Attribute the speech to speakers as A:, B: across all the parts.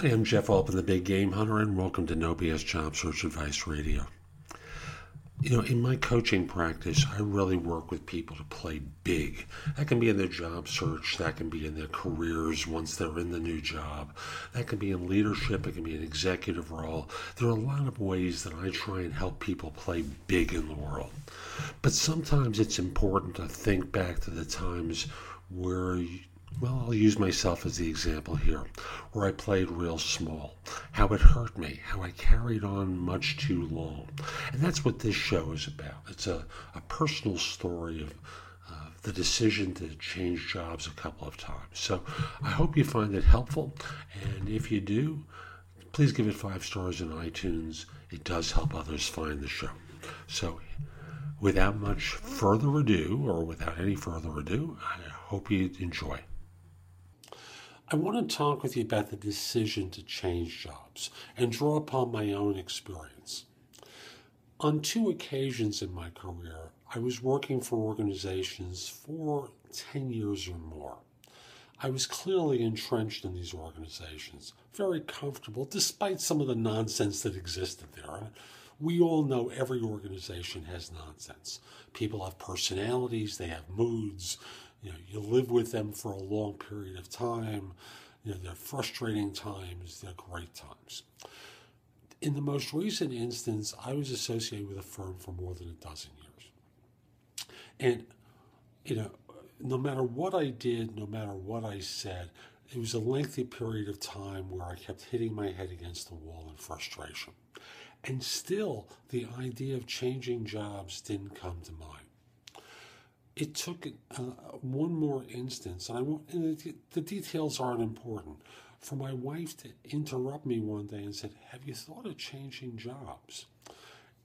A: Hi, I'm Jeff Altman, the Big Game Hunter, and welcome to No BS Job Search Advice Radio. You know, in my coaching practice, I really work with people to play big. That can be in their job search, that can be in their careers once they're in the new job, that can be in leadership, it can be an executive role. There are a lot of ways that I try and help people play big in the world. But sometimes it's important to think back to the times where well, I'll use myself as the example here, where I played real small, how it hurt me, how I carried on much too long. And that's what this show is about. It's a, a personal story of the decision to change jobs a couple of times. So I hope you find it helpful. And if you do, please give it five stars in iTunes. It does help others find the show. So without much further ado, or without any further ado, I hope you enjoy. I want to talk with you about the decision to change jobs and draw upon my own experience. On two occasions in my career, I was working for organizations for 10 years or more. I was clearly entrenched in these organizations, very comfortable, despite some of the nonsense that existed there. We all know every organization has nonsense. People have personalities, they have moods, you know, you live with them for a long period of time. You know, they're frustrating times, they're great times. In the most recent instance, I was associated with a firm for more than a dozen years. And, you know, no matter what I did, no matter what I said, it was a lengthy period of time where I kept hitting my head against the wall in frustration. And still, the idea of changing jobs didn't come to mind it took uh, one more instance, and I and the, the details aren't important, for my wife to interrupt me one day and said, "Have you thought of changing jobs?"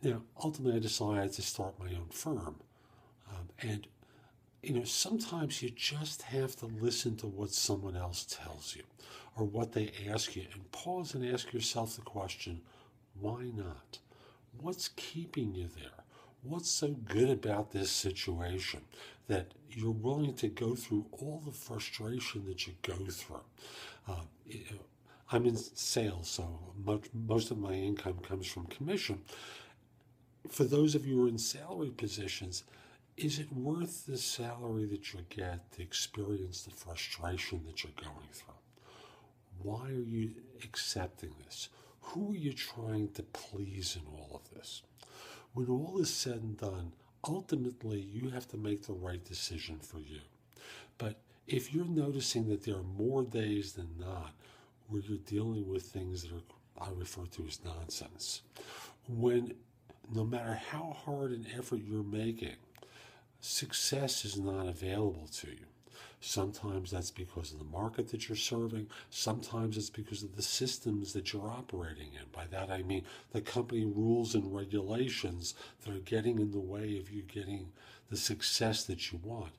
A: Now, ultimately, I decided to start my own firm, um, and you know, sometimes you just have to listen to what someone else tells you or what they ask you, and pause and ask yourself the question, "Why not? What's keeping you there?" What's so good about this situation that you're willing to go through all the frustration that you go through? Uh, I'm in sales, so much, most of my income comes from commission. For those of you who are in salary positions, is it worth the salary that you get to experience the frustration that you're going through? Why are you accepting this? Who are you trying to please in all of this? When all is said and done, ultimately you have to make the right decision for you. But if you're noticing that there are more days than not where you're dealing with things that are I refer to as nonsense, when no matter how hard an effort you're making, success is not available to you. Sometimes that's because of the market that you're serving. Sometimes it's because of the systems that you're operating in. By that I mean the company rules and regulations that are getting in the way of you getting the success that you want.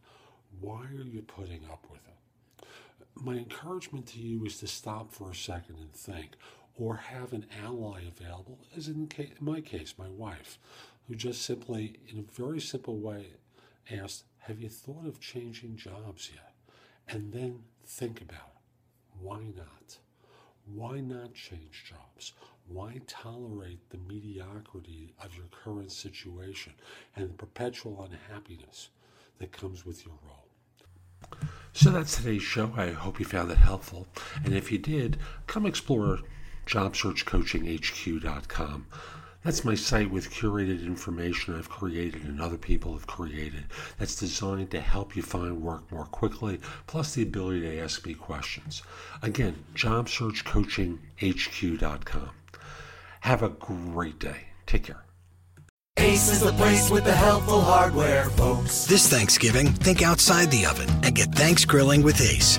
A: Why are you putting up with it? My encouragement to you is to stop for a second and think, or have an ally available, as in, in my case, my wife, who just simply, in a very simple way, asked, Have you thought of changing jobs yet? And then think about it. why not? Why not change jobs? Why tolerate the mediocrity of your current situation and the perpetual unhappiness that comes with your role? So that's today's show. I hope you found it helpful. And if you did, come explore jobsearchcoachinghq.com. That's my site with curated information I've created and other people have created that's designed to help you find work more quickly, plus the ability to ask me questions. Again, jobsearchcoachinghq.com. Have a great day. Take care.
B: Ace is the place with the helpful hardware, folks.
C: This Thanksgiving, think outside the oven and get thanks grilling with Ace.